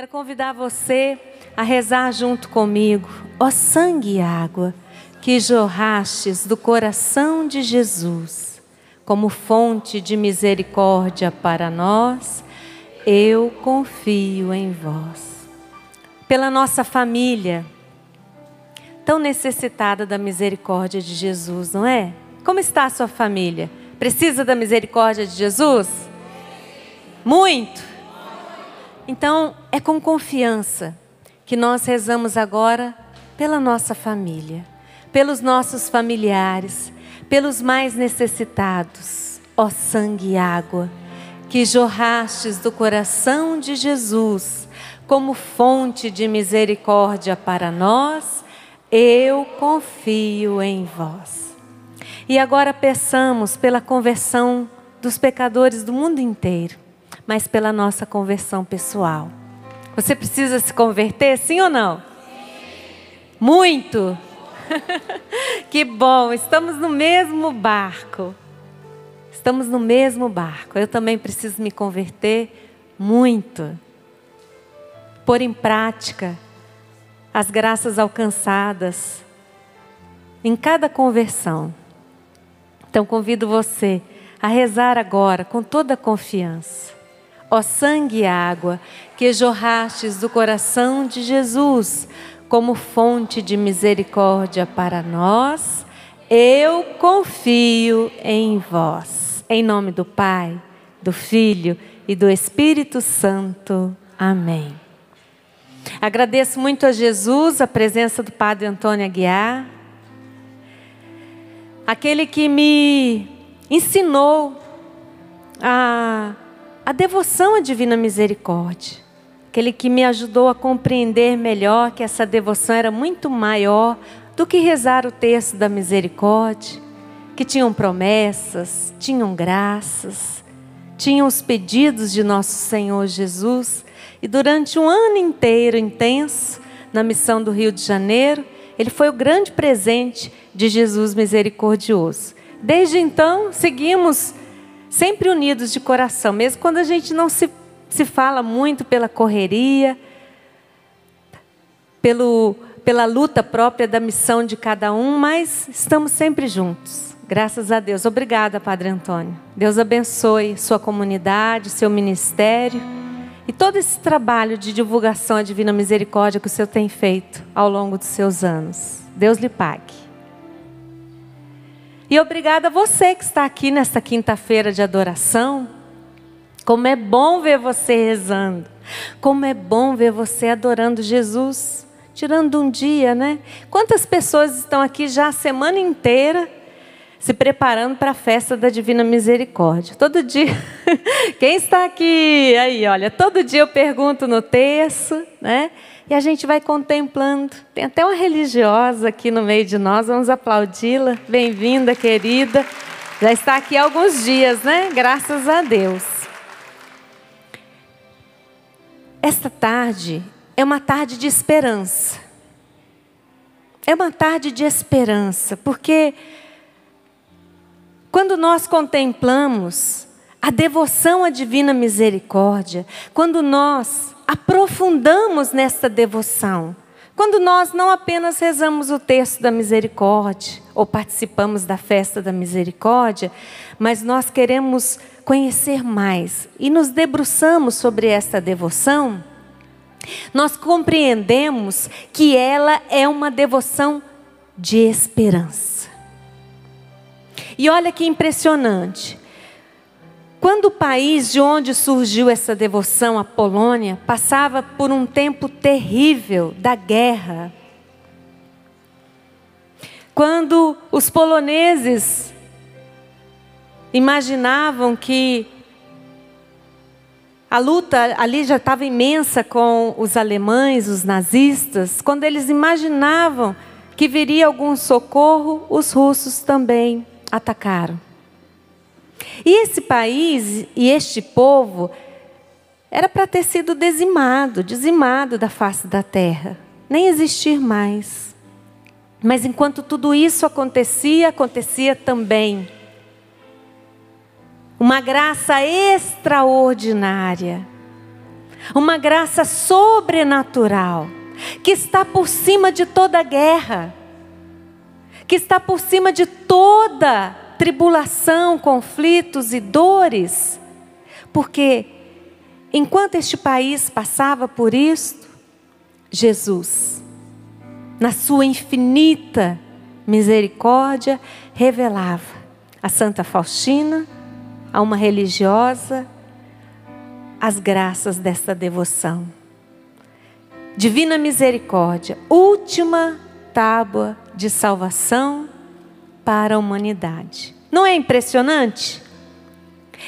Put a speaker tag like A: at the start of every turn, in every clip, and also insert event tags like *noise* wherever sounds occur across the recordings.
A: Quero convidar você a rezar junto comigo. Ó sangue e água que jorrastes do coração de Jesus, como fonte de misericórdia para nós, eu confio em vós. Pela nossa família, tão necessitada da misericórdia de Jesus, não é? Como está a sua família? Precisa da misericórdia de Jesus? Muito. Então, é com confiança que nós rezamos agora pela nossa família, pelos nossos familiares, pelos mais necessitados. Ó sangue e água, que jorrastes do coração de Jesus como fonte de misericórdia para nós, eu confio em vós. E agora peçamos pela conversão dos pecadores do mundo inteiro, mas pela nossa conversão pessoal. Você precisa se converter, sim ou não? Muito! *laughs* que bom, estamos no mesmo barco. Estamos no mesmo barco. Eu também preciso me converter muito. Pôr em prática as graças alcançadas em cada conversão. Então convido você a rezar agora com toda a confiança. Ó sangue e água que jorrastes do coração de Jesus como fonte de misericórdia para nós, eu confio em vós. Em nome do Pai, do Filho e do Espírito Santo. Amém. Agradeço muito a Jesus a presença do Padre Antônio Aguiar aquele que me ensinou a, a devoção à divina misericórdia, aquele que me ajudou a compreender melhor que essa devoção era muito maior do que rezar o texto da misericórdia, que tinham promessas, tinham graças, tinham os pedidos de nosso Senhor Jesus, e durante um ano inteiro intenso, na missão do Rio de Janeiro, ele foi o grande presente de Jesus misericordioso. Desde então, seguimos sempre unidos de coração, mesmo quando a gente não se, se fala muito pela correria, pelo, pela luta própria da missão de cada um, mas estamos sempre juntos. Graças a Deus. Obrigada, Padre Antônio. Deus abençoe sua comunidade, seu ministério e todo esse trabalho de divulgação à Divina Misericórdia que o Senhor tem feito ao longo dos seus anos. Deus lhe pague. E obrigada a você que está aqui nesta quinta-feira de adoração. Como é bom ver você rezando. Como é bom ver você adorando Jesus. Tirando um dia, né? Quantas pessoas estão aqui já a semana inteira se preparando para a festa da Divina Misericórdia. Todo dia, *laughs* quem está aqui? Aí, olha, todo dia eu pergunto no texto, né? E a gente vai contemplando. Tem até uma religiosa aqui no meio de nós, vamos aplaudi-la. Bem-vinda, querida. Já está aqui há alguns dias, né? Graças a Deus. Esta tarde é uma tarde de esperança. É uma tarde de esperança, porque quando nós contemplamos a devoção à divina misericórdia, quando nós aprofundamos nesta devoção, quando nós não apenas rezamos o texto da misericórdia ou participamos da festa da misericórdia, mas nós queremos conhecer mais e nos debruçamos sobre esta devoção, nós compreendemos que ela é uma devoção de esperança. E olha que impressionante. Quando o país de onde surgiu essa devoção, a Polônia, passava por um tempo terrível da guerra, quando os poloneses imaginavam que a luta ali já estava imensa com os alemães, os nazistas, quando eles imaginavam que viria algum socorro, os russos também atacaram. E esse país e este povo era para ter sido dizimado, dizimado da face da terra, nem existir mais. Mas enquanto tudo isso acontecia, acontecia também uma graça extraordinária. uma graça sobrenatural, que está por cima de toda guerra, que está por cima de toda tribulação, conflitos e dores, porque enquanto este país passava por isto, Jesus, na sua infinita misericórdia, revelava a Santa Faustina, a uma religiosa, as graças desta devoção. Divina misericórdia, última tábua de salvação para a humanidade. Não é impressionante?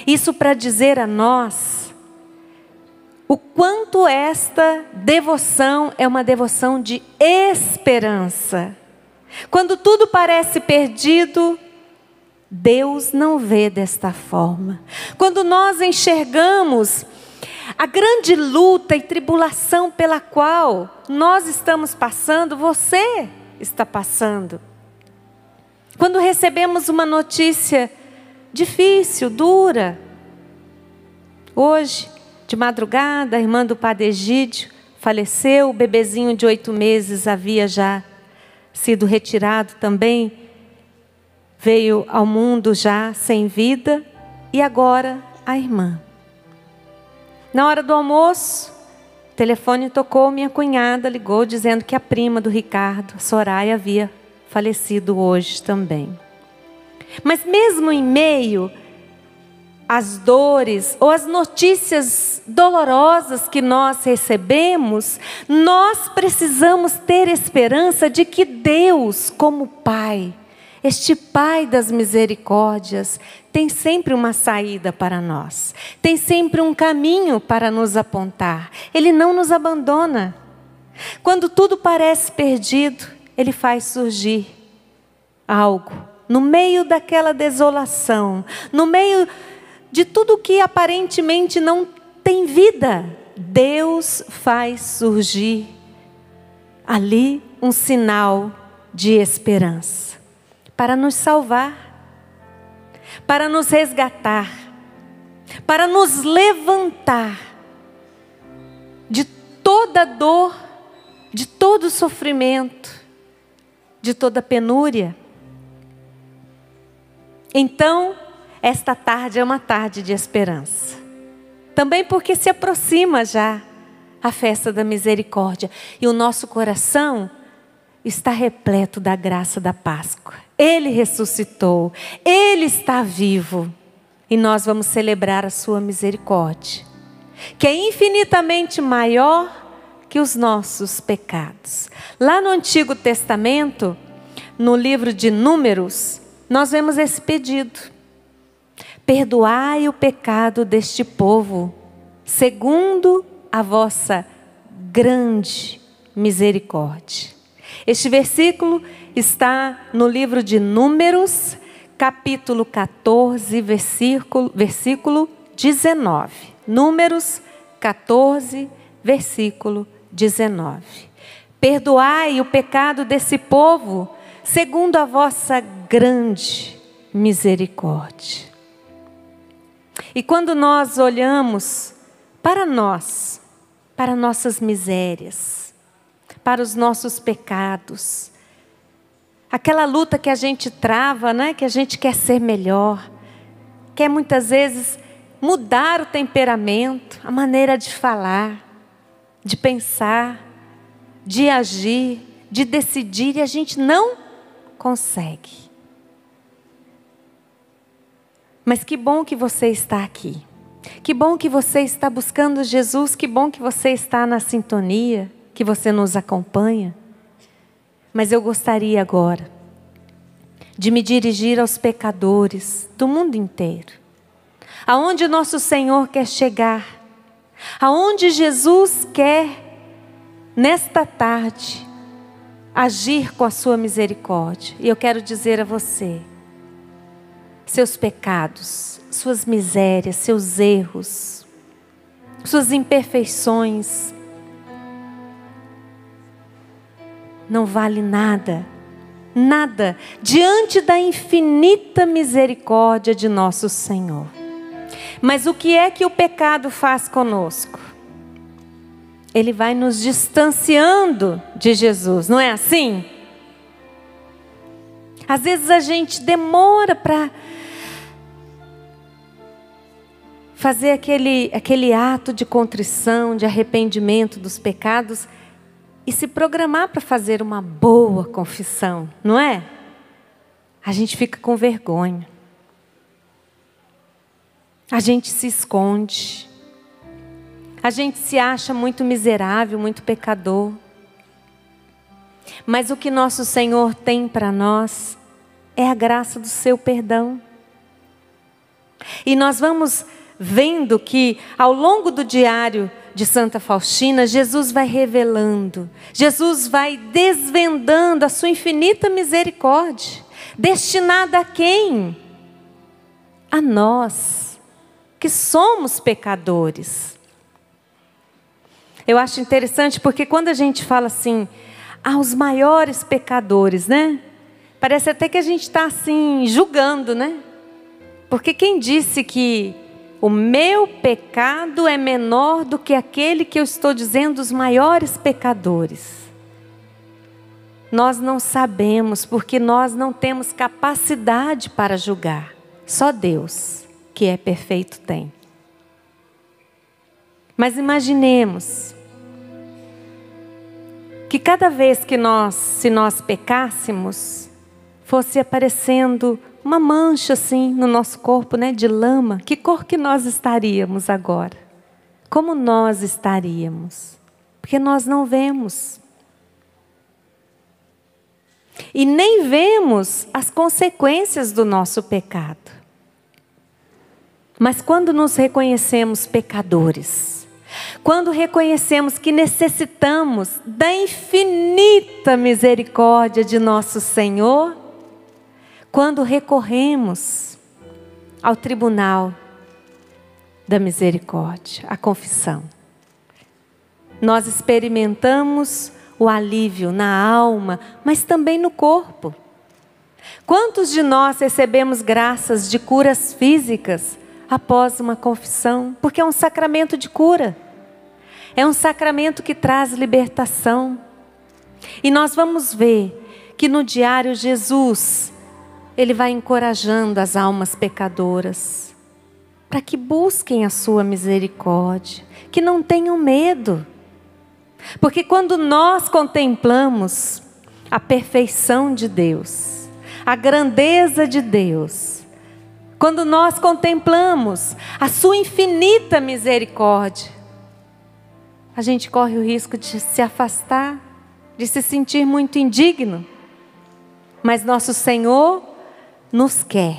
A: Isso para dizer a nós o quanto esta devoção é uma devoção de esperança. Quando tudo parece perdido, Deus não vê desta forma. Quando nós enxergamos a grande luta e tribulação pela qual nós estamos passando, você está passando. Quando recebemos uma notícia difícil, dura. Hoje, de madrugada, a irmã do Padre Egídio faleceu, o bebezinho de oito meses havia já sido retirado também veio ao mundo já sem vida e agora a irmã. Na hora do almoço, o telefone tocou, minha cunhada ligou dizendo que a prima do Ricardo, Soraya, havia falecido hoje também. Mas mesmo em meio às dores ou às notícias dolorosas que nós recebemos, nós precisamos ter esperança de que Deus, como Pai, este Pai das misericórdias tem sempre uma saída para nós, tem sempre um caminho para nos apontar. Ele não nos abandona. Quando tudo parece perdido, Ele faz surgir algo no meio daquela desolação, no meio de tudo que aparentemente não tem vida. Deus faz surgir ali um sinal de esperança para nos salvar, para nos resgatar, para nos levantar de toda dor, de todo sofrimento, de toda penúria. Então, esta tarde é uma tarde de esperança. Também porque se aproxima já a festa da misericórdia e o nosso coração está repleto da graça da Páscoa. Ele ressuscitou, ele está vivo e nós vamos celebrar a sua misericórdia, que é infinitamente maior que os nossos pecados. Lá no Antigo Testamento, no livro de Números, nós vemos esse pedido: Perdoai o pecado deste povo, segundo a vossa grande misericórdia. Este versículo está no livro de Números, capítulo 14, versículo, versículo 19. Números 14, versículo 19. Perdoai o pecado desse povo, segundo a vossa grande misericórdia. E quando nós olhamos para nós, para nossas misérias, para os nossos pecados. Aquela luta que a gente trava, né? que a gente quer ser melhor, quer muitas vezes mudar o temperamento, a maneira de falar, de pensar, de agir, de decidir, e a gente não consegue. Mas que bom que você está aqui. Que bom que você está buscando Jesus, que bom que você está na sintonia que você nos acompanha, mas eu gostaria agora de me dirigir aos pecadores do mundo inteiro. Aonde nosso Senhor quer chegar, aonde Jesus quer, nesta tarde, agir com a sua misericórdia. E eu quero dizer a você: seus pecados, suas misérias, seus erros, suas imperfeições, não vale nada, nada, diante da infinita misericórdia de nosso Senhor. Mas o que é que o pecado faz conosco? ele vai nos distanciando de Jesus, não é assim? Às vezes a gente demora para fazer aquele, aquele ato de contrição, de arrependimento dos pecados e se programar para fazer uma boa confissão, não é? A gente fica com vergonha. A gente se esconde. A gente se acha muito miserável, muito pecador. Mas o que nosso Senhor tem para nós é a graça do seu perdão. E nós vamos vendo que ao longo do diário de Santa Faustina, Jesus vai revelando, Jesus vai desvendando a sua infinita misericórdia, destinada a quem? A nós, que somos pecadores. Eu acho interessante porque quando a gente fala assim, aos maiores pecadores, né? Parece até que a gente está assim, julgando, né? Porque quem disse que o meu pecado é menor do que aquele que eu estou dizendo dos maiores pecadores? Nós não sabemos, porque nós não temos capacidade para julgar. Só Deus, que é perfeito, tem. Mas imaginemos que cada vez que nós, se nós pecássemos, fosse aparecendo uma mancha assim no nosso corpo, né, de lama, que cor que nós estaríamos agora? Como nós estaríamos? Porque nós não vemos. E nem vemos as consequências do nosso pecado. Mas quando nos reconhecemos pecadores, quando reconhecemos que necessitamos da infinita misericórdia de nosso Senhor, quando recorremos ao tribunal da misericórdia, a confissão, nós experimentamos o alívio na alma, mas também no corpo. Quantos de nós recebemos graças de curas físicas após uma confissão? Porque é um sacramento de cura. É um sacramento que traz libertação. E nós vamos ver que no diário Jesus, ele vai encorajando as almas pecadoras para que busquem a sua misericórdia, que não tenham medo. Porque quando nós contemplamos a perfeição de Deus, a grandeza de Deus, quando nós contemplamos a sua infinita misericórdia, a gente corre o risco de se afastar, de se sentir muito indigno. Mas nosso Senhor nos quer,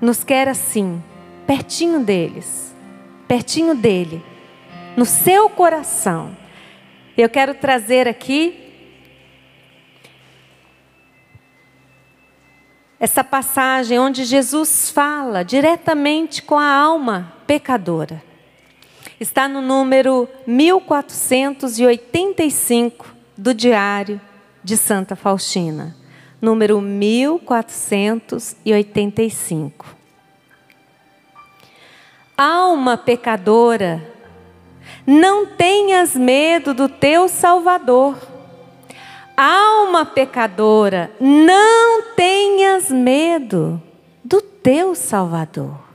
A: nos quer assim, pertinho deles, pertinho dele, no seu coração. Eu quero trazer aqui essa passagem onde Jesus fala diretamente com a alma pecadora. Está no número 1485 do Diário de Santa Faustina. Número 1485. Alma pecadora, não tenhas medo do teu Salvador. Alma pecadora, não tenhas medo do teu Salvador.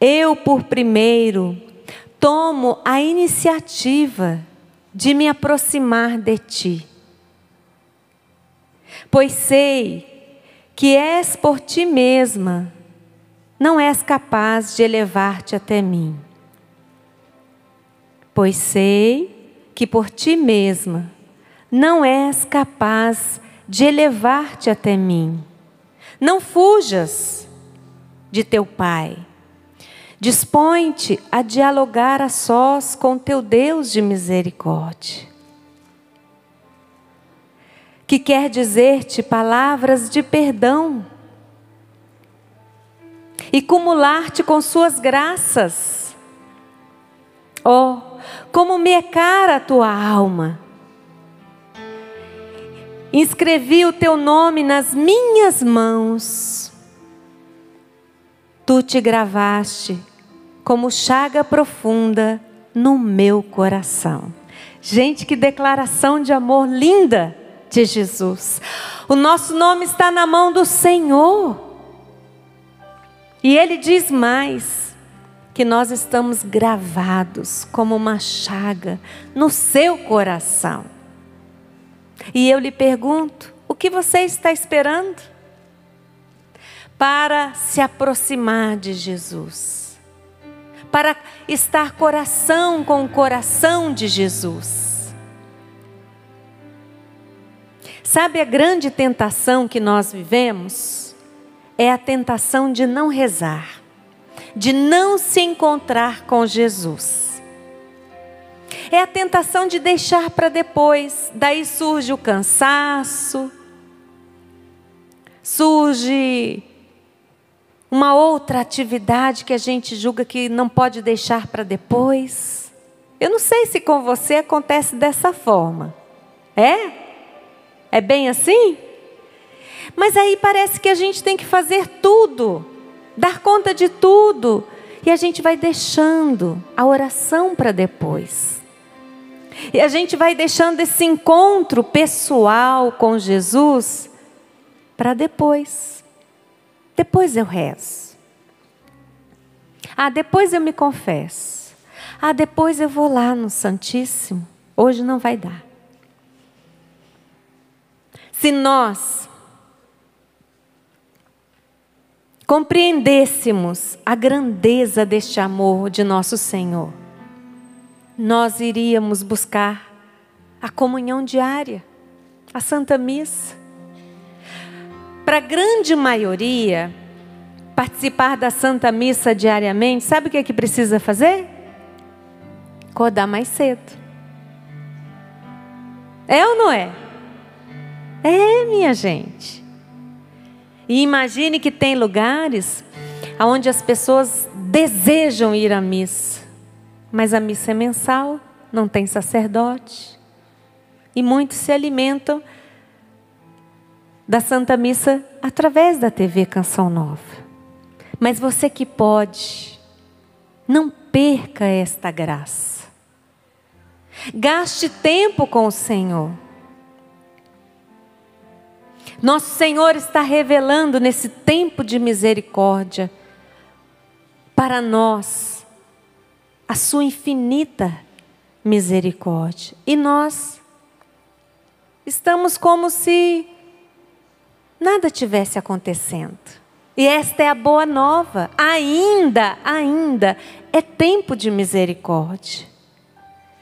A: Eu, por primeiro, tomo a iniciativa de me aproximar de ti, pois sei que és por ti mesma, não és capaz de elevar-te até mim. Pois sei que por ti mesma não és capaz de elevar-te até mim. Não fujas de teu Pai Dispõe-te a dialogar a sós com teu Deus de misericórdia, que quer dizer-te palavras de perdão e cumular-te com suas graças. Oh, como me é cara a tua alma! Inscrevi o teu nome nas minhas mãos. Tu te gravaste como chaga profunda no meu coração. Gente, que declaração de amor linda de Jesus. O nosso nome está na mão do Senhor. E ele diz mais: que nós estamos gravados como uma chaga no seu coração. E eu lhe pergunto: o que você está esperando para se aproximar de Jesus? Para estar coração com o coração de Jesus. Sabe a grande tentação que nós vivemos? É a tentação de não rezar, de não se encontrar com Jesus. É a tentação de deixar para depois, daí surge o cansaço, surge uma outra atividade que a gente julga que não pode deixar para depois. Eu não sei se com você acontece dessa forma. É? É bem assim? Mas aí parece que a gente tem que fazer tudo, dar conta de tudo, e a gente vai deixando a oração para depois. E a gente vai deixando esse encontro pessoal com Jesus para depois. Depois eu rezo. Ah, depois eu me confesso. Ah, depois eu vou lá no Santíssimo. Hoje não vai dar. Se nós compreendêssemos a grandeza deste amor de nosso Senhor, nós iríamos buscar a comunhão diária, a Santa Missa. Para a grande maioria, participar da Santa Missa diariamente, sabe o que é que precisa fazer? Acordar mais cedo. É ou não é? É, minha gente. E imagine que tem lugares onde as pessoas desejam ir à missa, mas a missa é mensal, não tem sacerdote. E muitos se alimentam da Santa Missa através da TV Canção Nova. Mas você que pode, não perca esta graça. Gaste tempo com o Senhor. Nosso Senhor está revelando nesse tempo de misericórdia para nós a sua infinita misericórdia. E nós estamos como se nada tivesse acontecendo. E esta é a boa nova. Ainda, ainda é tempo de misericórdia.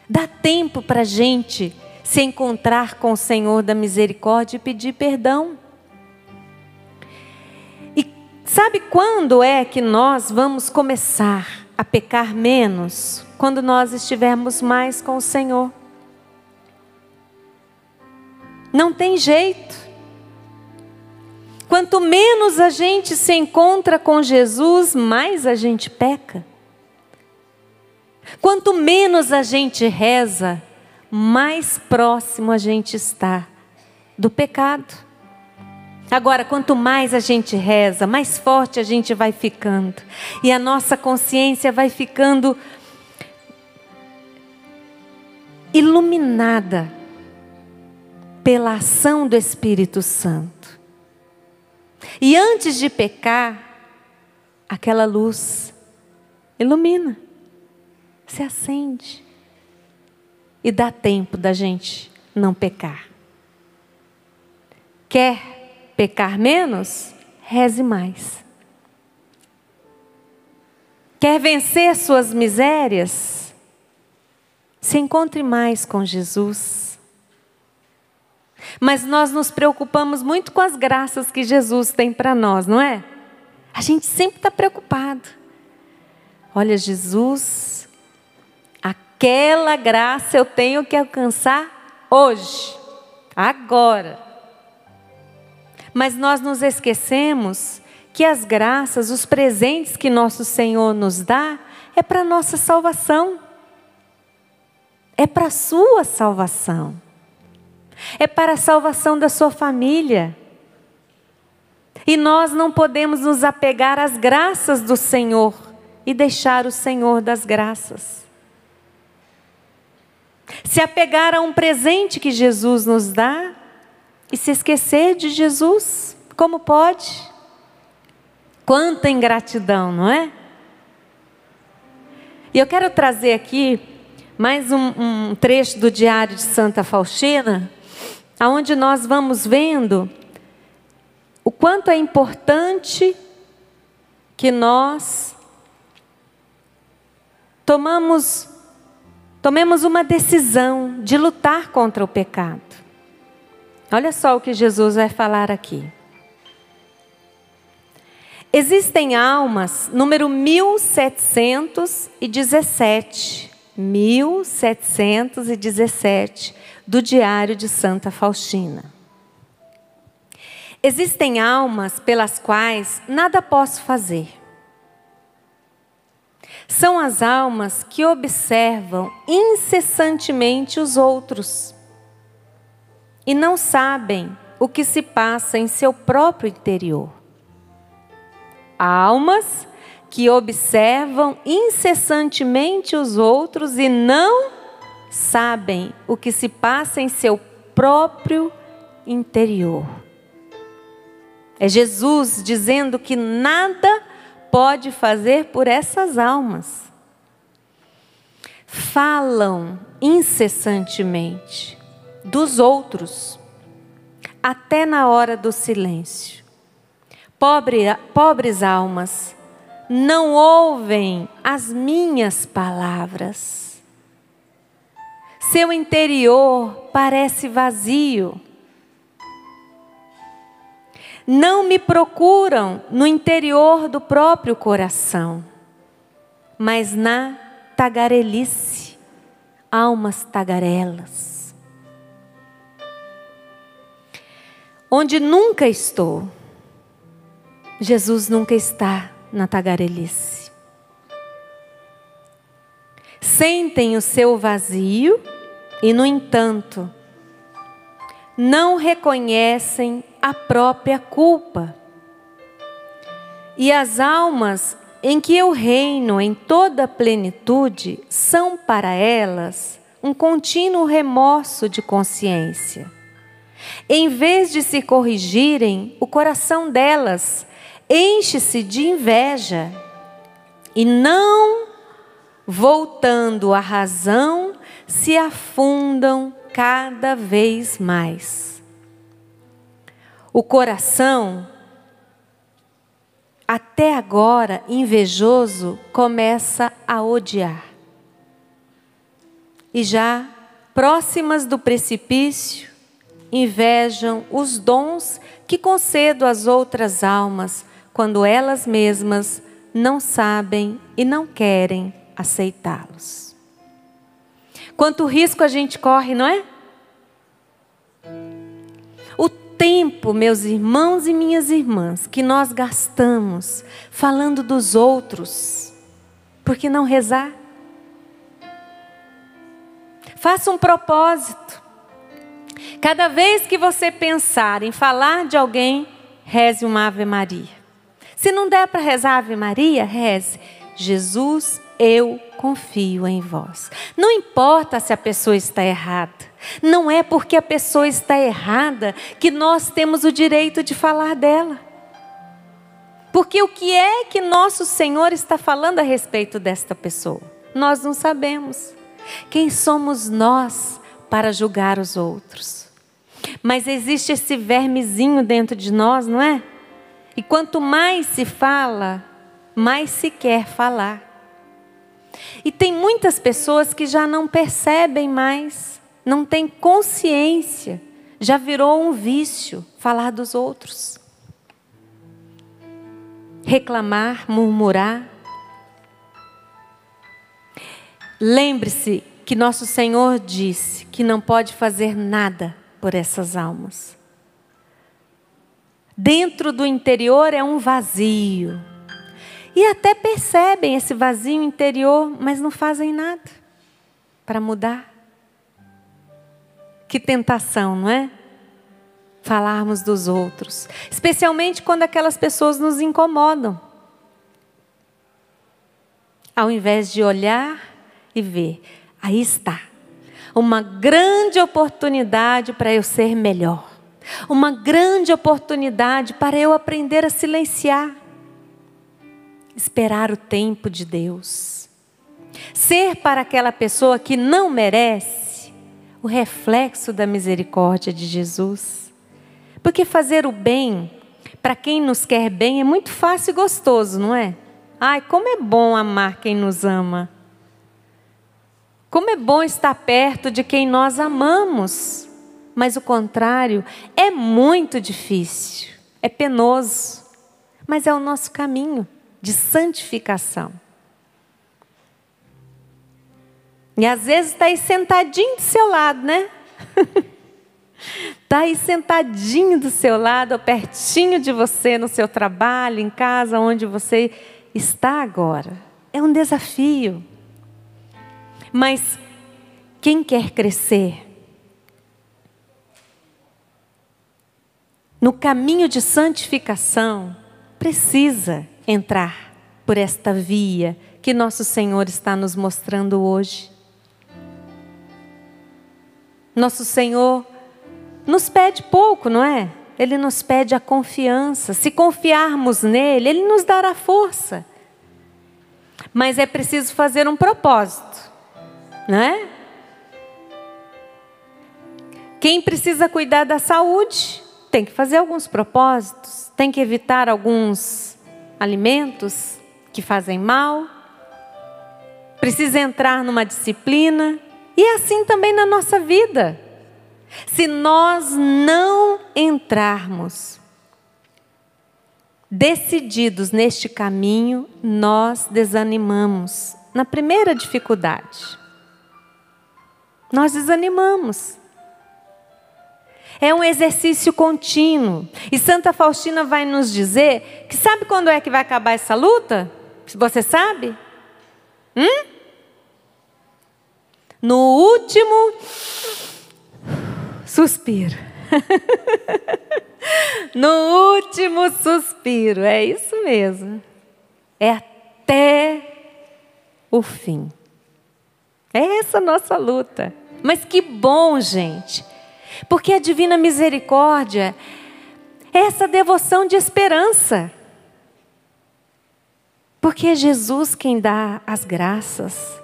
A: Dá tempo para a gente se encontrar com o Senhor da misericórdia e pedir perdão. E sabe quando é que nós vamos começar a pecar menos? Quando nós estivermos mais com o Senhor. Não tem jeito. Quanto menos a gente se encontra com Jesus, mais a gente peca. Quanto menos a gente reza, mais próximo a gente está do pecado. Agora, quanto mais a gente reza, mais forte a gente vai ficando. E a nossa consciência vai ficando iluminada pela ação do Espírito Santo. E antes de pecar, aquela luz ilumina, se acende e dá tempo da gente não pecar. Quer pecar menos? Reze mais. Quer vencer suas misérias? Se encontre mais com Jesus. Mas nós nos preocupamos muito com as graças que Jesus tem para nós, não é? A gente sempre está preocupado. Olha, Jesus, aquela graça eu tenho que alcançar hoje, agora. Mas nós nos esquecemos que as graças, os presentes que nosso Senhor nos dá, é para nossa salvação. É para a sua salvação é para a salvação da sua família. E nós não podemos nos apegar às graças do Senhor e deixar o Senhor das graças. Se apegar a um presente que Jesus nos dá e se esquecer de Jesus, como pode? Quanta ingratidão, não é? E eu quero trazer aqui mais um, um trecho do Diário de Santa Faustina, aonde nós vamos vendo o quanto é importante que nós tomamos tomemos uma decisão de lutar contra o pecado. Olha só o que Jesus vai falar aqui. Existem almas, número 1717, 1717, do Diário de Santa Faustina. Existem almas pelas quais nada posso fazer. São as almas que observam incessantemente os outros e não sabem o que se passa em seu próprio interior. Almas que observam incessantemente os outros e não sabem o que se passa em seu próprio interior. É Jesus dizendo que nada pode fazer por essas almas. Falam incessantemente dos outros, até na hora do silêncio. Pobre, pobres almas, não ouvem as minhas palavras. Seu interior parece vazio não me procuram no interior do próprio coração, mas na tagarelice, almas tagarelas. Onde nunca estou, Jesus nunca está na tagarelice. Sentem o seu vazio e, no entanto, não reconhecem a própria culpa. E as almas em que eu reino em toda a plenitude são para elas um contínuo remorso de consciência. Em vez de se corrigirem, o coração delas enche-se de inveja e não voltando à razão, se afundam cada vez mais. O coração, até agora invejoso, começa a odiar. E já próximas do precipício, invejam os dons que concedo às outras almas quando elas mesmas não sabem e não querem aceitá-los. Quanto risco a gente corre, não é? Tempo, meus irmãos e minhas irmãs, que nós gastamos falando dos outros, por que não rezar? Faça um propósito. Cada vez que você pensar em falar de alguém, reze uma Ave Maria. Se não der para rezar Ave Maria, reze. Jesus eu confio em vós. Não importa se a pessoa está errada. Não é porque a pessoa está errada que nós temos o direito de falar dela. Porque o que é que nosso Senhor está falando a respeito desta pessoa? Nós não sabemos. Quem somos nós para julgar os outros? Mas existe esse vermezinho dentro de nós, não é? E quanto mais se fala, mais se quer falar. E tem muitas pessoas que já não percebem mais, não têm consciência, já virou um vício falar dos outros. Reclamar, murmurar. Lembre-se que nosso Senhor disse que não pode fazer nada por essas almas. Dentro do interior é um vazio, e até percebem esse vazio interior, mas não fazem nada para mudar. Que tentação, não é? Falarmos dos outros, especialmente quando aquelas pessoas nos incomodam. ao invés de olhar e ver. Aí está. Uma grande oportunidade para eu ser melhor. Uma grande oportunidade para eu aprender a silenciar. Esperar o tempo de Deus. Ser para aquela pessoa que não merece o reflexo da misericórdia de Jesus. Porque fazer o bem para quem nos quer bem é muito fácil e gostoso, não é? Ai, como é bom amar quem nos ama. Como é bom estar perto de quem nós amamos. Mas o contrário é muito difícil, é penoso, mas é o nosso caminho de santificação. E às vezes está aí sentadinho do seu lado, né? Está *laughs* aí sentadinho do seu lado, ou pertinho de você, no seu trabalho, em casa, onde você está agora. É um desafio. Mas quem quer crescer no caminho de santificação precisa entrar por esta via que nosso Senhor está nos mostrando hoje. Nosso Senhor nos pede pouco, não é? Ele nos pede a confiança. Se confiarmos nele, ele nos dará força. Mas é preciso fazer um propósito, não é? Quem precisa cuidar da saúde tem que fazer alguns propósitos, tem que evitar alguns alimentos que fazem mal, precisa entrar numa disciplina, e assim também na nossa vida. Se nós não entrarmos decididos neste caminho, nós desanimamos na primeira dificuldade. Nós desanimamos. É um exercício contínuo. E Santa Faustina vai nos dizer que sabe quando é que vai acabar essa luta? Você sabe? Hum? No último suspiro. *laughs* no último suspiro, é isso mesmo. É até o fim. É essa nossa luta. Mas que bom, gente. Porque a divina misericórdia é essa devoção de esperança. Porque é Jesus quem dá as graças.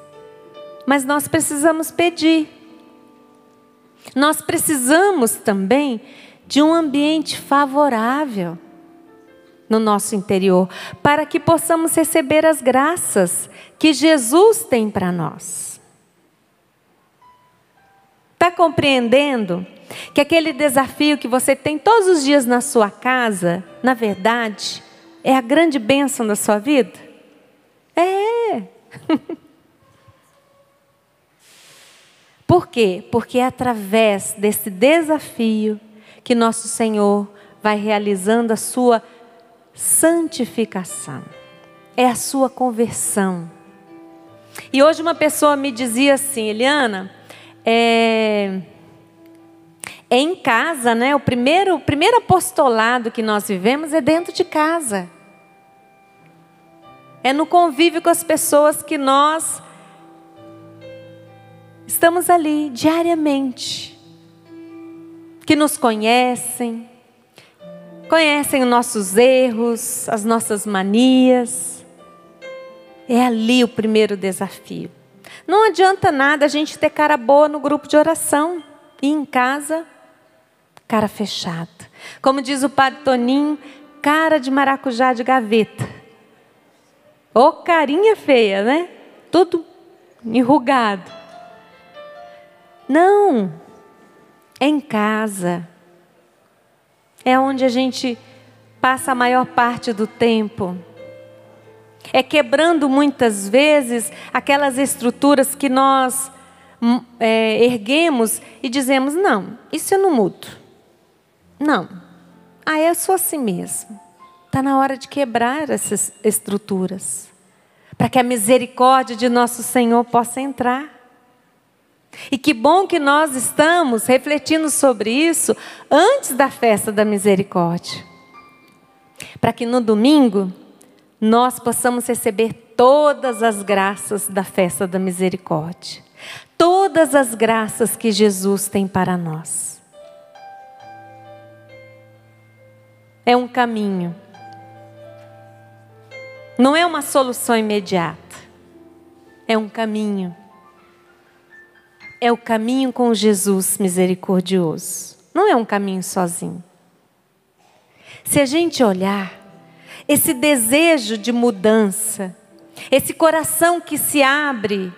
A: Mas nós precisamos pedir. Nós precisamos também de um ambiente favorável no nosso interior, para que possamos receber as graças que Jesus tem para nós. Está compreendendo que aquele desafio que você tem todos os dias na sua casa, na verdade, é a grande bênção da sua vida? É. *laughs* Por quê? Porque é através desse desafio que nosso Senhor vai realizando a sua santificação. É a sua conversão. E hoje uma pessoa me dizia assim, Eliana, é, em casa, né? O primeiro, o primeiro apostolado que nós vivemos é dentro de casa. É no convívio com as pessoas que nós estamos ali diariamente, que nos conhecem, conhecem os nossos erros, as nossas manias. É ali o primeiro desafio. Não adianta nada a gente ter cara boa no grupo de oração e em casa cara fechada. Como diz o padre Toninho, cara de maracujá de gaveta. Ô carinha feia, né? Tudo enrugado. Não, é em casa. É onde a gente passa a maior parte do tempo. É quebrando muitas vezes aquelas estruturas que nós hum, é, erguemos e dizemos: não, isso eu não mudo. Não. Ah, eu sou assim mesmo. Está na hora de quebrar essas estruturas. Para que a misericórdia de nosso Senhor possa entrar. E que bom que nós estamos refletindo sobre isso antes da festa da misericórdia. Para que no domingo nós possamos receber todas as graças da festa da misericórdia, todas as graças que Jesus tem para nós. É um caminho, não é uma solução imediata, é um caminho. É o caminho com Jesus misericordioso, não é um caminho sozinho. Se a gente olhar, esse desejo de mudança, esse coração que se abre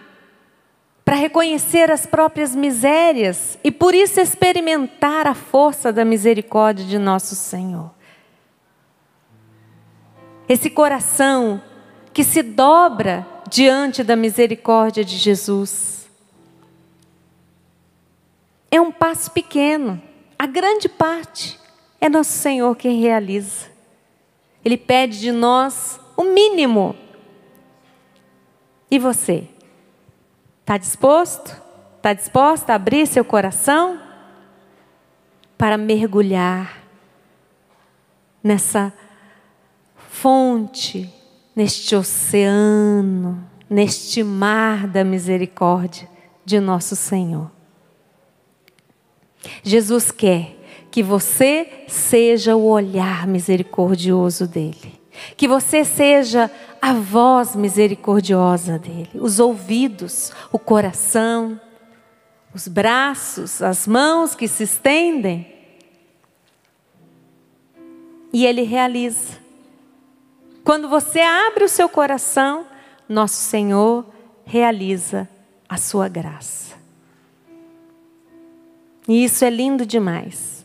A: para reconhecer as próprias misérias e por isso experimentar a força da misericórdia de nosso Senhor. Esse coração que se dobra diante da misericórdia de Jesus. É um passo pequeno, a grande parte é nosso Senhor quem realiza. Ele pede de nós o mínimo. E você? Está disposto? Está disposta a abrir seu coração para mergulhar nessa fonte, neste oceano, neste mar da misericórdia de nosso Senhor? Jesus quer que você seja o olhar misericordioso dele. Que você seja a voz misericordiosa dele, os ouvidos, o coração, os braços, as mãos que se estendem. E ele realiza. Quando você abre o seu coração, nosso Senhor realiza a sua graça. E isso é lindo demais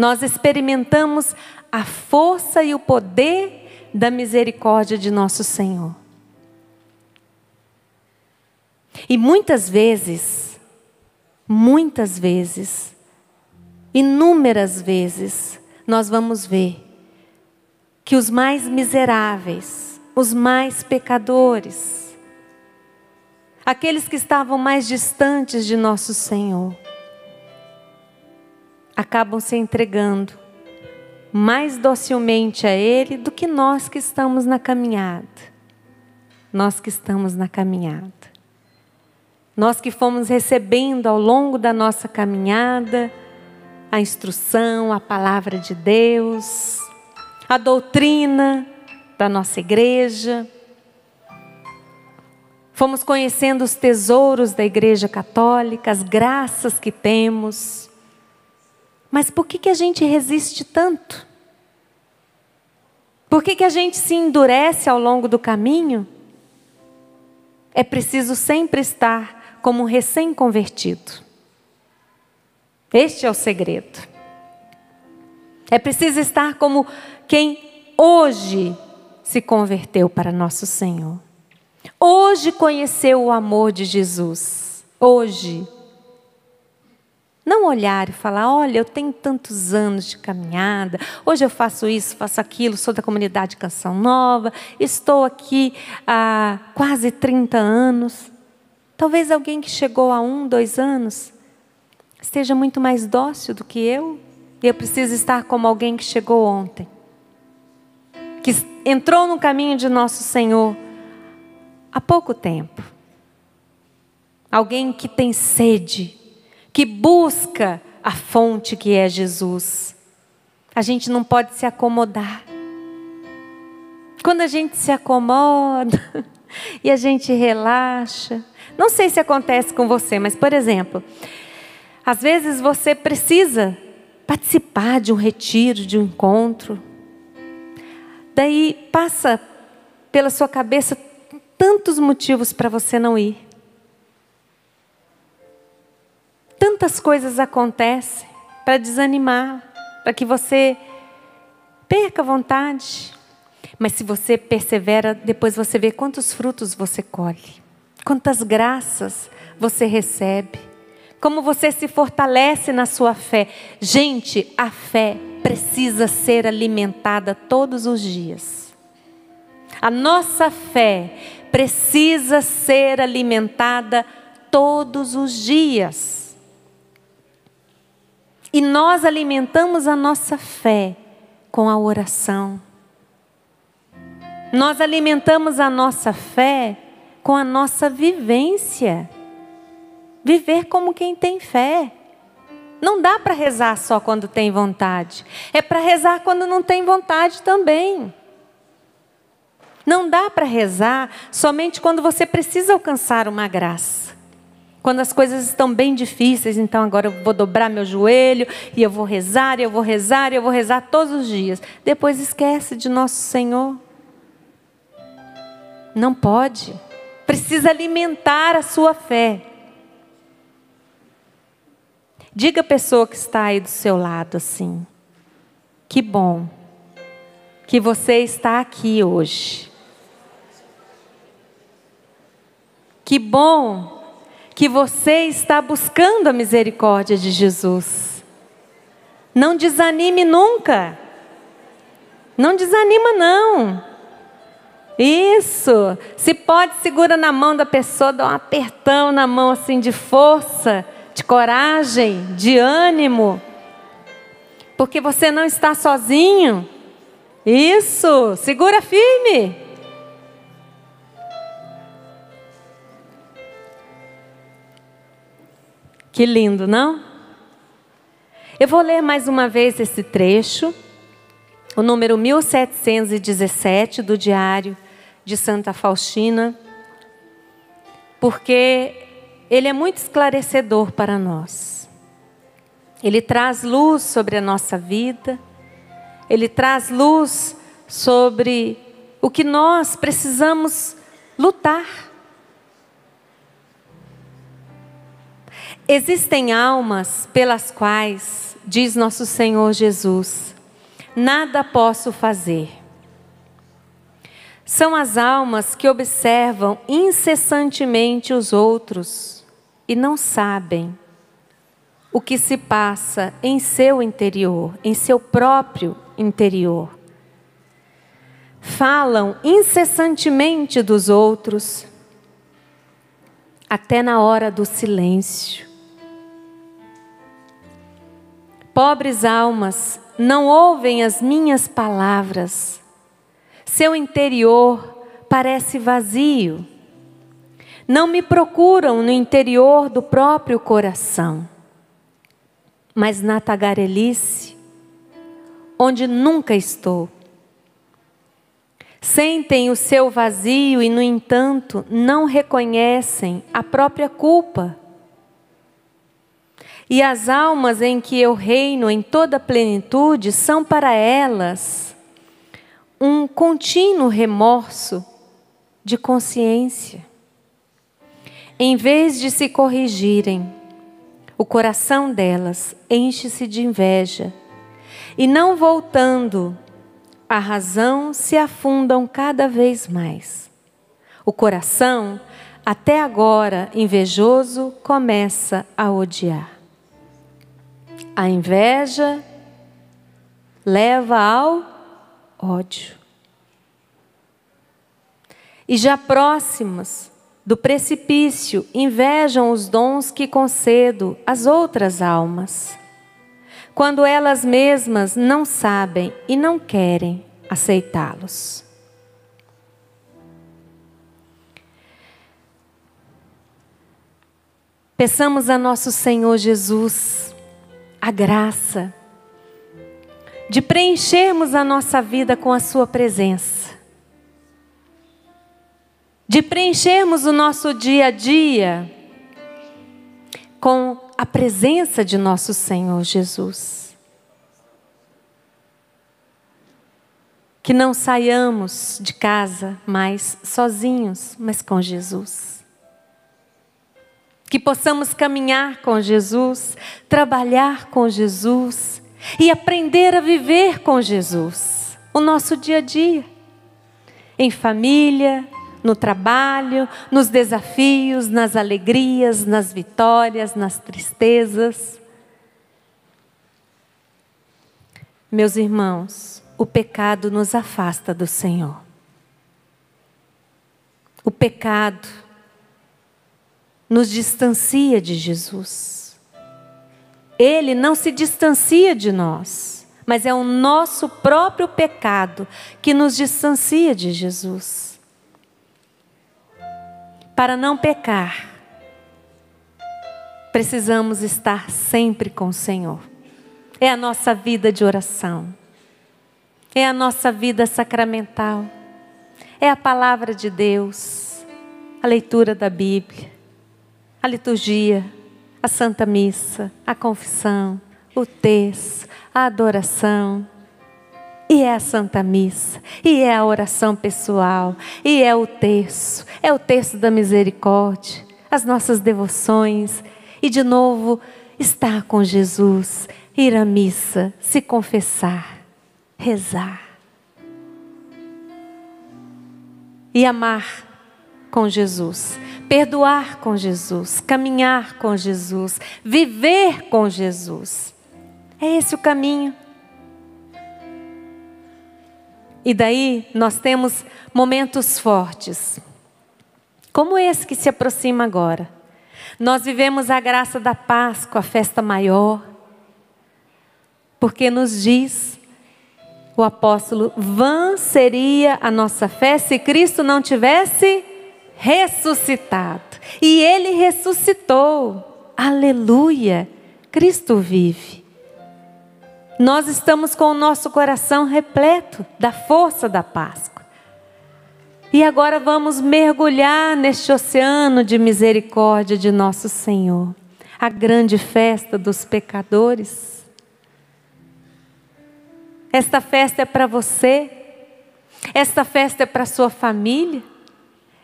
A: nós experimentamos a força e o poder da misericórdia de nosso Senhor. E muitas vezes, muitas vezes, inúmeras vezes, nós vamos ver que os mais miseráveis, os mais pecadores, aqueles que estavam mais distantes de nosso Senhor, acabam se entregando mais docilmente a Ele do que nós que estamos na caminhada. Nós que estamos na caminhada. Nós que fomos recebendo ao longo da nossa caminhada a instrução, a palavra de Deus, a doutrina da nossa igreja. Fomos conhecendo os tesouros da Igreja Católica, as graças que temos. Mas por que, que a gente resiste tanto? Por que, que a gente se endurece ao longo do caminho? É preciso sempre estar como um recém-convertido. Este é o segredo. É preciso estar como quem hoje se converteu para nosso Senhor. Hoje conheceu o amor de Jesus. Hoje. Não olhar e falar: olha, eu tenho tantos anos de caminhada, hoje eu faço isso, faço aquilo, sou da comunidade Canção Nova, estou aqui há quase 30 anos. Talvez alguém que chegou há um, dois anos esteja muito mais dócil do que eu, e eu preciso estar como alguém que chegou ontem, que entrou no caminho de nosso Senhor há pouco tempo. Alguém que tem sede que busca a fonte que é Jesus. A gente não pode se acomodar. Quando a gente se acomoda *laughs* e a gente relaxa, não sei se acontece com você, mas por exemplo, às vezes você precisa participar de um retiro, de um encontro. Daí passa pela sua cabeça tantos motivos para você não ir. tantas coisas acontecem para desanimar, para que você perca a vontade. Mas se você persevera, depois você vê quantos frutos você colhe, quantas graças você recebe, como você se fortalece na sua fé. Gente, a fé precisa ser alimentada todos os dias. A nossa fé precisa ser alimentada todos os dias. E nós alimentamos a nossa fé com a oração. Nós alimentamos a nossa fé com a nossa vivência. Viver como quem tem fé. Não dá para rezar só quando tem vontade. É para rezar quando não tem vontade também. Não dá para rezar somente quando você precisa alcançar uma graça. Quando as coisas estão bem difíceis, então agora eu vou dobrar meu joelho e eu vou rezar, e eu vou rezar, e eu vou rezar todos os dias. Depois esquece de nosso Senhor. Não pode. Precisa alimentar a sua fé. Diga a pessoa que está aí do seu lado assim: que bom que você está aqui hoje. Que bom que você está buscando a misericórdia de Jesus. Não desanime nunca. Não desanima não. Isso. Se pode, segura na mão da pessoa, dá um apertão na mão assim de força de coragem, de ânimo, porque você não está sozinho. Isso, segura firme. Que lindo, não? Eu vou ler mais uma vez esse trecho, o número 1717 do Diário de Santa Faustina, porque ele é muito esclarecedor para nós. Ele traz luz sobre a nossa vida, ele traz luz sobre o que nós precisamos lutar. Existem almas pelas quais, diz nosso Senhor Jesus, nada posso fazer. São as almas que observam incessantemente os outros e não sabem o que se passa em seu interior, em seu próprio interior. Falam incessantemente dos outros, até na hora do silêncio. Pobres almas, não ouvem as minhas palavras. Seu interior parece vazio não me procuram no interior do próprio coração, mas na tagarelice, onde nunca estou. Sentem o seu vazio e, no entanto, não reconhecem a própria culpa. E as almas em que eu reino em toda plenitude são para elas um contínuo remorso de consciência. Em vez de se corrigirem, o coração delas enche-se de inveja, e não voltando à razão, se afundam cada vez mais. O coração, até agora invejoso, começa a odiar. A inveja leva ao ódio. E já próximos do precipício invejam os dons que concedo às outras almas, quando elas mesmas não sabem e não querem aceitá-los. Peçamos a nosso Senhor Jesus a graça de preenchermos a nossa vida com a Sua presença de preenchermos o nosso dia a dia com a presença de nosso Senhor Jesus. Que não saiamos de casa mais sozinhos, mas com Jesus. Que possamos caminhar com Jesus, trabalhar com Jesus e aprender a viver com Jesus o nosso dia a dia, em família, no trabalho, nos desafios, nas alegrias, nas vitórias, nas tristezas. Meus irmãos, o pecado nos afasta do Senhor. O pecado nos distancia de Jesus. Ele não se distancia de nós, mas é o nosso próprio pecado que nos distancia de Jesus. Para não pecar, precisamos estar sempre com o Senhor. É a nossa vida de oração, é a nossa vida sacramental, é a palavra de Deus, a leitura da Bíblia, a liturgia, a Santa Missa, a confissão, o texto, a adoração. E é a Santa Missa, e é a oração pessoal, e é o texto, é o texto da misericórdia, as nossas devoções, e de novo estar com Jesus, ir à missa, se confessar, rezar. E amar com Jesus, perdoar com Jesus, caminhar com Jesus, viver com Jesus. É esse o caminho. E daí nós temos momentos fortes, como esse que se aproxima agora. Nós vivemos a graça da Páscoa, a festa maior, porque nos diz o apóstolo: vã seria a nossa fé se Cristo não tivesse ressuscitado. E ele ressuscitou. Aleluia! Cristo vive. Nós estamos com o nosso coração repleto da força da Páscoa. E agora vamos mergulhar neste oceano de misericórdia de nosso Senhor, a grande festa dos pecadores. Esta festa é para você, esta festa é para sua família,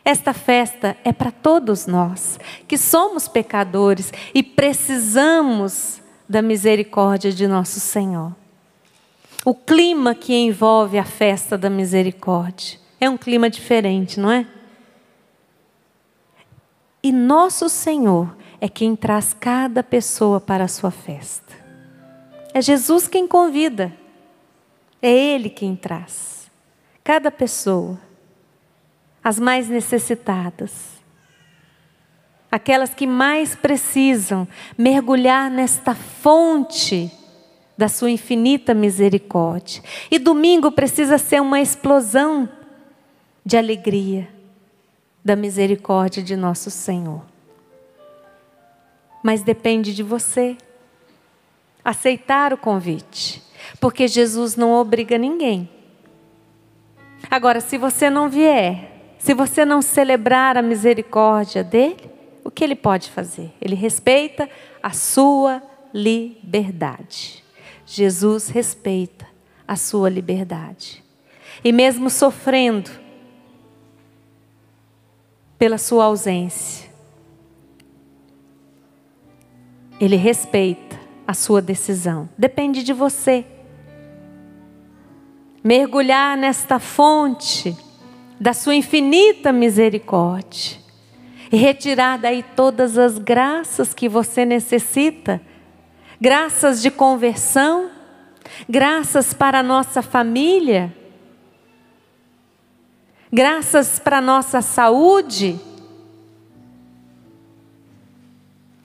A: esta festa é para todos nós que somos pecadores e precisamos da misericórdia de nosso Senhor. O clima que envolve a festa da misericórdia é um clima diferente, não é? E nosso Senhor é quem traz cada pessoa para a sua festa. É Jesus quem convida. É Ele quem traz. Cada pessoa. As mais necessitadas aquelas que mais precisam mergulhar nesta fonte da sua infinita misericórdia. E domingo precisa ser uma explosão de alegria da misericórdia de nosso Senhor. Mas depende de você aceitar o convite, porque Jesus não obriga ninguém. Agora, se você não vier, se você não celebrar a misericórdia dele, o que ele pode fazer? Ele respeita a sua liberdade. Jesus respeita a sua liberdade. E mesmo sofrendo pela sua ausência, ele respeita a sua decisão. Depende de você. Mergulhar nesta fonte da sua infinita misericórdia e retirar daí todas as graças que você necessita graças de conversão, graças para a nossa família, graças para a nossa saúde,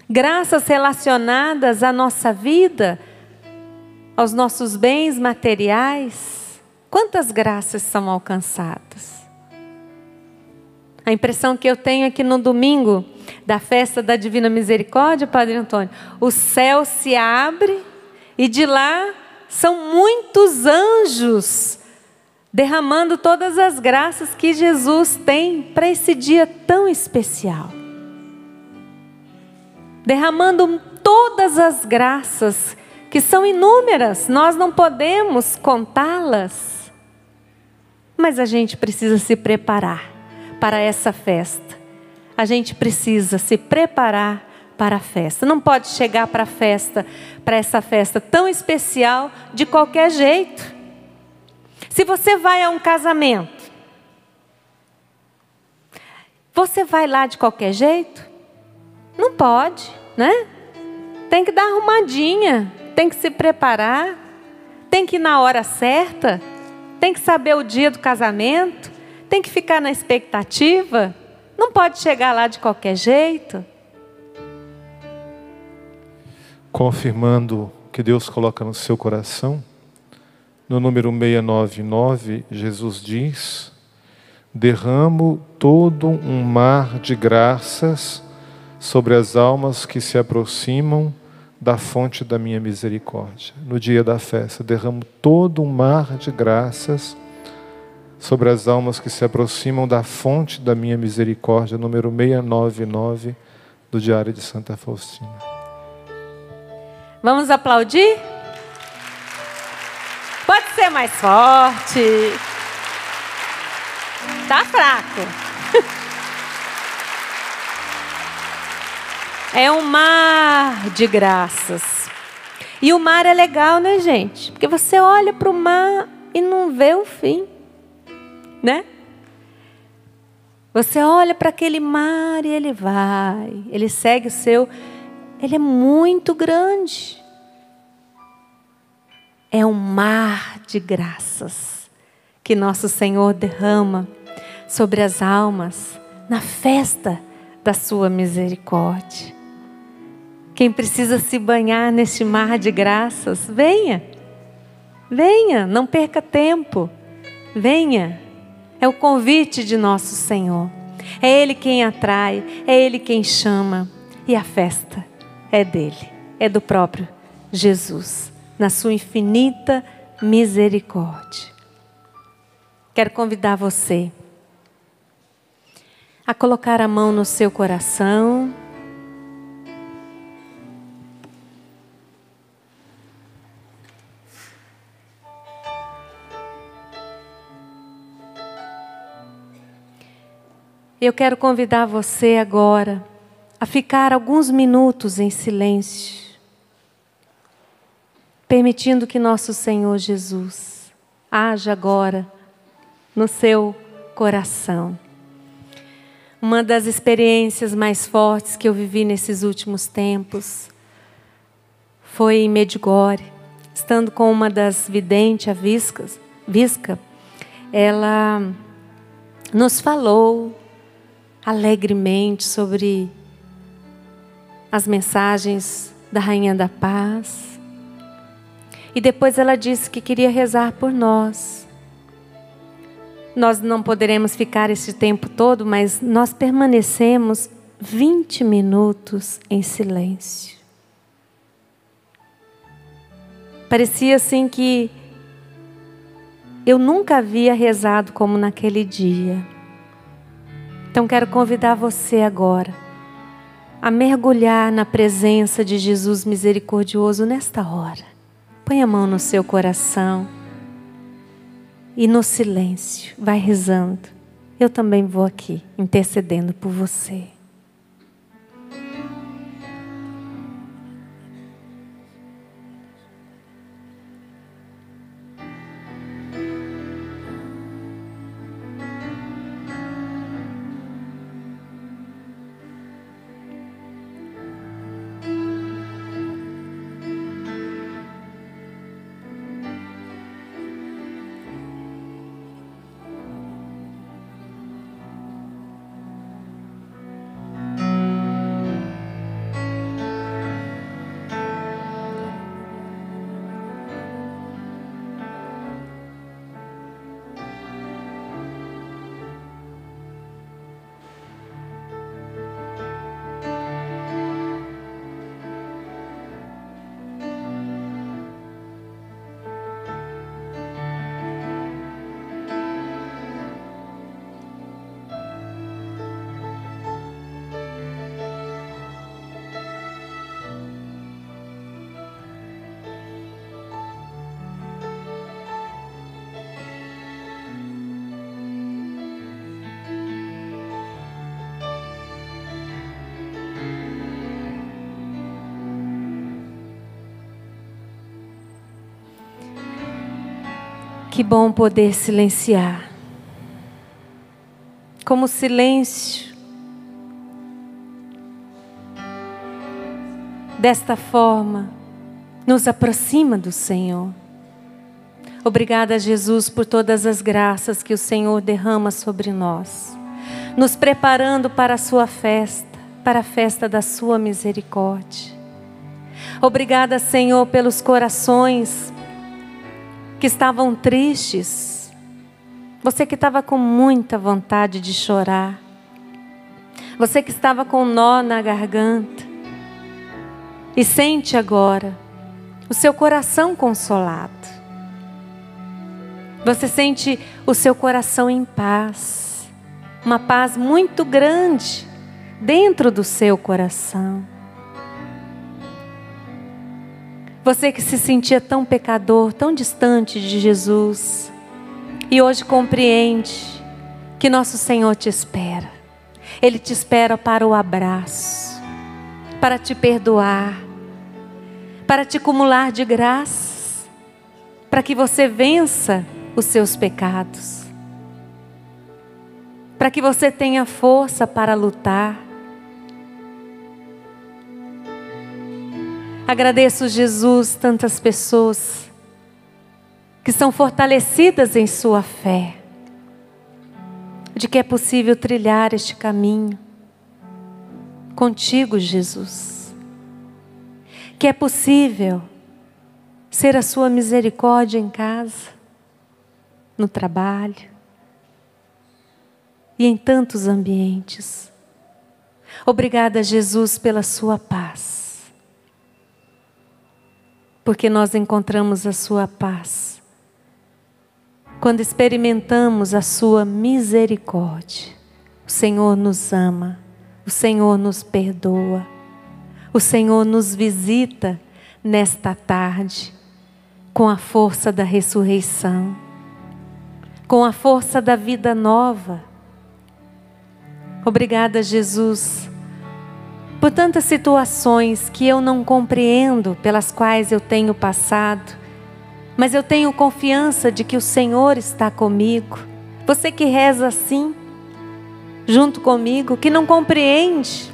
A: graças relacionadas à nossa vida, aos nossos bens materiais. Quantas graças são alcançadas? A impressão que eu tenho é que no domingo da festa da Divina Misericórdia, Padre Antônio, o céu se abre e de lá são muitos anjos derramando todas as graças que Jesus tem para esse dia tão especial. Derramando todas as graças que são inúmeras, nós não podemos contá-las. Mas a gente precisa se preparar para essa festa. A gente precisa se preparar para a festa. Não pode chegar para a festa, para essa festa tão especial de qualquer jeito. Se você vai a um casamento, você vai lá de qualquer jeito? Não pode, né? Tem que dar arrumadinha, tem que se preparar, tem que ir na hora certa, tem que saber o dia do casamento, tem que ficar na expectativa, não pode chegar lá de qualquer jeito.
B: Confirmando que Deus coloca no seu coração, No número 699, Jesus diz: Derramo todo um mar de graças sobre as almas que se aproximam da fonte da minha misericórdia. No dia da festa, derramo todo um mar de graças sobre as almas que se aproximam da fonte da minha misericórdia, número 699 do Diário de Santa Faustina.
A: Vamos aplaudir? Pode ser mais forte. Tá fraco. É um mar de graças. E o mar é legal, né, gente? Porque você olha para o mar e não vê o fim, né? Você olha para aquele mar e ele vai, ele segue o seu, ele é muito grande. É um mar de graças que nosso Senhor derrama sobre as almas na festa da sua misericórdia. Quem precisa se banhar neste mar de graças, venha. Venha, não perca tempo. Venha. É o convite de nosso Senhor. É Ele quem atrai, é Ele quem chama. E a festa é dele, é do próprio Jesus, na sua infinita misericórdia. Quero convidar você a colocar a mão no seu coração Eu quero convidar você agora a ficar alguns minutos em silêncio, permitindo que nosso Senhor Jesus haja agora no seu coração. Uma das experiências mais fortes que eu vivi nesses últimos tempos foi em Medjugorje, estando com uma das videntes, a Visca, Visca ela nos falou alegremente sobre as mensagens da Rainha da Paz. E depois ela disse que queria rezar por nós. Nós não poderemos ficar esse tempo todo, mas nós permanecemos 20 minutos em silêncio. Parecia assim que eu nunca havia rezado como naquele dia. Então quero convidar você agora a mergulhar na presença de Jesus misericordioso nesta hora. Põe a mão no seu coração e no silêncio vai rezando. Eu também vou aqui intercedendo por você. Que bom poder silenciar. Como silêncio, desta forma, nos aproxima do Senhor. Obrigada, Jesus, por todas as graças que o Senhor derrama sobre nós, nos preparando para a Sua festa, para a festa da Sua misericórdia. Obrigada, Senhor, pelos corações que estavam tristes, você que estava com muita vontade de chorar, você que estava com nó na garganta, e sente agora o seu coração consolado. Você sente o seu coração em paz, uma paz muito grande dentro do seu coração. Você que se sentia tão pecador, tão distante de Jesus, e hoje compreende que nosso Senhor te espera. Ele te espera para o abraço, para te perdoar, para te acumular de graças, para que você vença os seus pecados, para que você tenha força para lutar Agradeço, Jesus, tantas pessoas que são fortalecidas em sua fé, de que é possível trilhar este caminho contigo, Jesus. Que é possível ser a sua misericórdia em casa, no trabalho e em tantos ambientes. Obrigada, Jesus, pela sua paz porque nós encontramos a Sua paz. Quando experimentamos a Sua misericórdia, o Senhor nos ama, o Senhor nos perdoa, o Senhor nos visita nesta tarde com a força da ressurreição, com a força da vida nova. Obrigada, Jesus por tantas situações que eu não compreendo, pelas quais eu tenho passado, mas eu tenho confiança de que o Senhor está comigo. Você que reza assim, junto comigo, que não compreende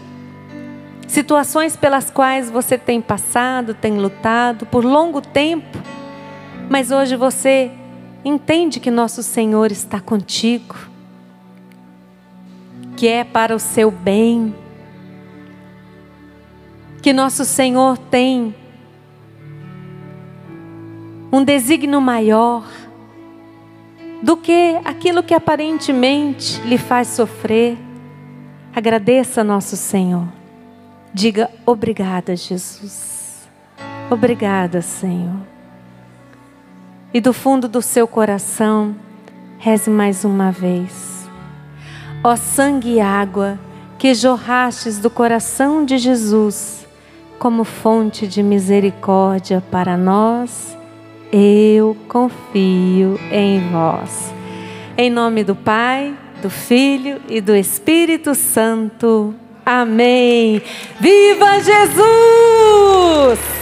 A: situações pelas quais você tem passado, tem lutado por longo tempo, mas hoje você entende que nosso Senhor está contigo, que é para o seu bem que nosso Senhor tem um desígnio maior do que aquilo que aparentemente lhe faz sofrer. Agradeça nosso Senhor. Diga obrigada, Jesus. Obrigada, Senhor. E do fundo do seu coração, reze mais uma vez. Ó sangue e água que jorrastes do coração de Jesus, como fonte de misericórdia para nós, eu confio em vós. Em nome do Pai, do Filho e do Espírito Santo. Amém. Viva Jesus!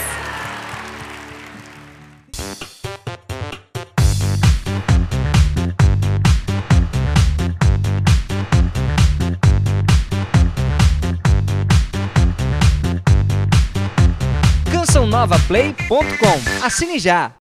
C: novaplay.com. Assine já!